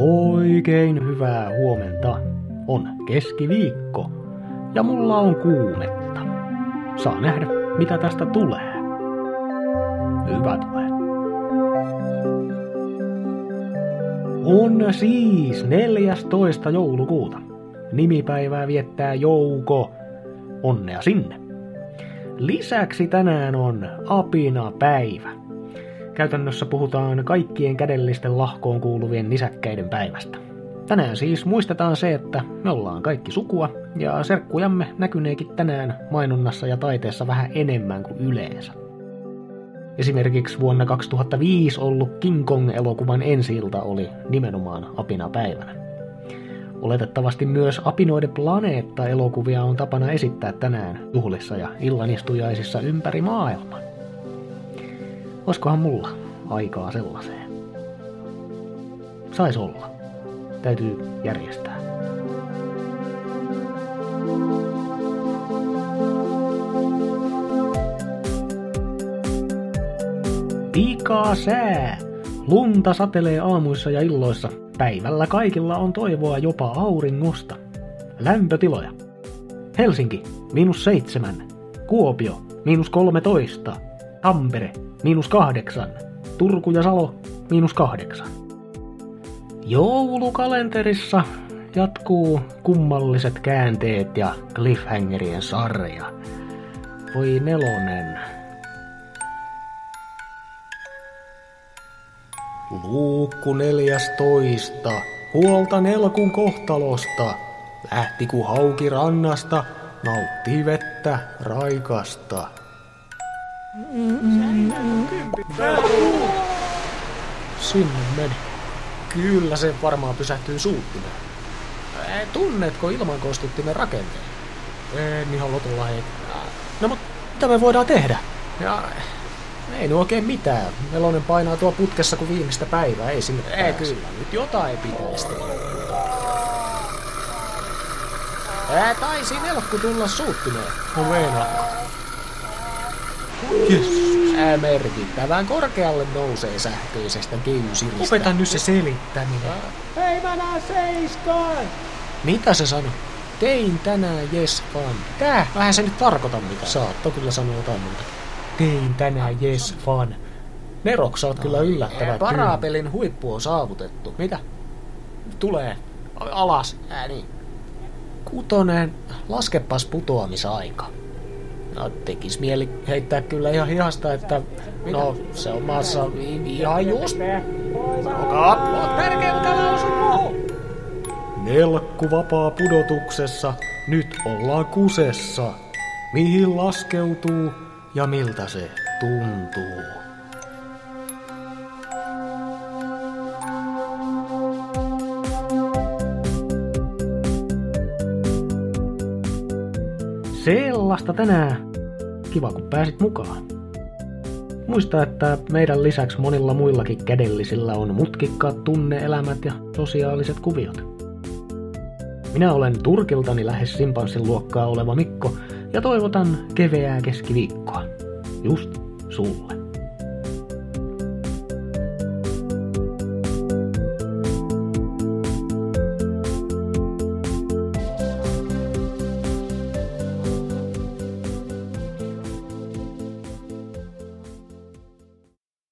Oikein hyvää huomenta. On keskiviikko ja mulla on kuumetta. Saa nähdä, mitä tästä tulee. Hyvä tulee. On siis 14. joulukuuta. Nimipäivää viettää Jouko. Onnea sinne. Lisäksi tänään on apina-päivä. Käytännössä puhutaan kaikkien kädellisten lahkoon kuuluvien nisäkkäiden päivästä. Tänään siis muistetaan se, että me ollaan kaikki sukua, ja serkkujamme näkyneekin tänään mainonnassa ja taiteessa vähän enemmän kuin yleensä. Esimerkiksi vuonna 2005 ollut King Kong-elokuvan ensi oli nimenomaan apina-päivänä. Oletettavasti myös Apinoiden planeetta-elokuvia on tapana esittää tänään juhlissa ja illanistujaisissa ympäri maailmaa. Olisikohan mulla aikaa sellaiseen? Sais olla. Täytyy järjestää. Pikaa sää! Lunta satelee aamuissa ja illoissa. Päivällä kaikilla on toivoa jopa auringosta. Lämpötiloja. Helsinki, miinus seitsemän. Kuopio, miinus kolmetoista. Tampere, miinus kahdeksan. Turku ja Salo, miinus kahdeksan. Joulukalenterissa jatkuu kummalliset käänteet ja cliffhangerien sarja. Voi nelonen. Luukku neljästoista, huolta nelkun kohtalosta. Lähti ku hauki rannasta, nautti vettä raikasta. Sinne meni. Kyllä se varmaan pysähtyy suuttimeen. Tunnetko ilmankostuttimen rakenteen? En ihan lotulla hei. No mutta mitä me voidaan tehdä? Ja, ei nyt oikein mitään. Melonen painaa tuo putkessa kuin viimeistä päivää. Ei sinne Ei kyllä, nyt jotain pitäisi tehdä. Ää, taisi nelkku tulla suuttimeen. No meinaa. Yes. Merkittävän korkealle nousee sähköisestä keysiristä. Opeta nyt se selittäminen. Hei mä näen seiskaan! Mitä se sanoi? Tein tänään Yes Fun. Tää? Vähän se nyt tarkoita mitään. Saatto kyllä sanoa jotain muuta. Tein tänään Yes Fun. Nerok, sä oot kyllä yllättävä. Parapelin huippu on saavutettu. Mitä? Tulee. Alas. Ää, niin. Kutonen. Laskepas putoamisaika. No tekis mieli heittää kyllä ihan hihasta, että no se on maassa ihan just. Nelkku vapaa pudotuksessa, nyt ollaan kusessa. Mihin laskeutuu ja miltä se tuntuu? Sellaista tänään. Kiva, kun pääsit mukaan. Muista, että meidän lisäksi monilla muillakin kädellisillä on mutkikkaat tunneelämät ja sosiaaliset kuviot. Minä olen Turkiltani lähes simpanssin luokkaa oleva Mikko ja toivotan keveää keskiviikkoa. Just sulle.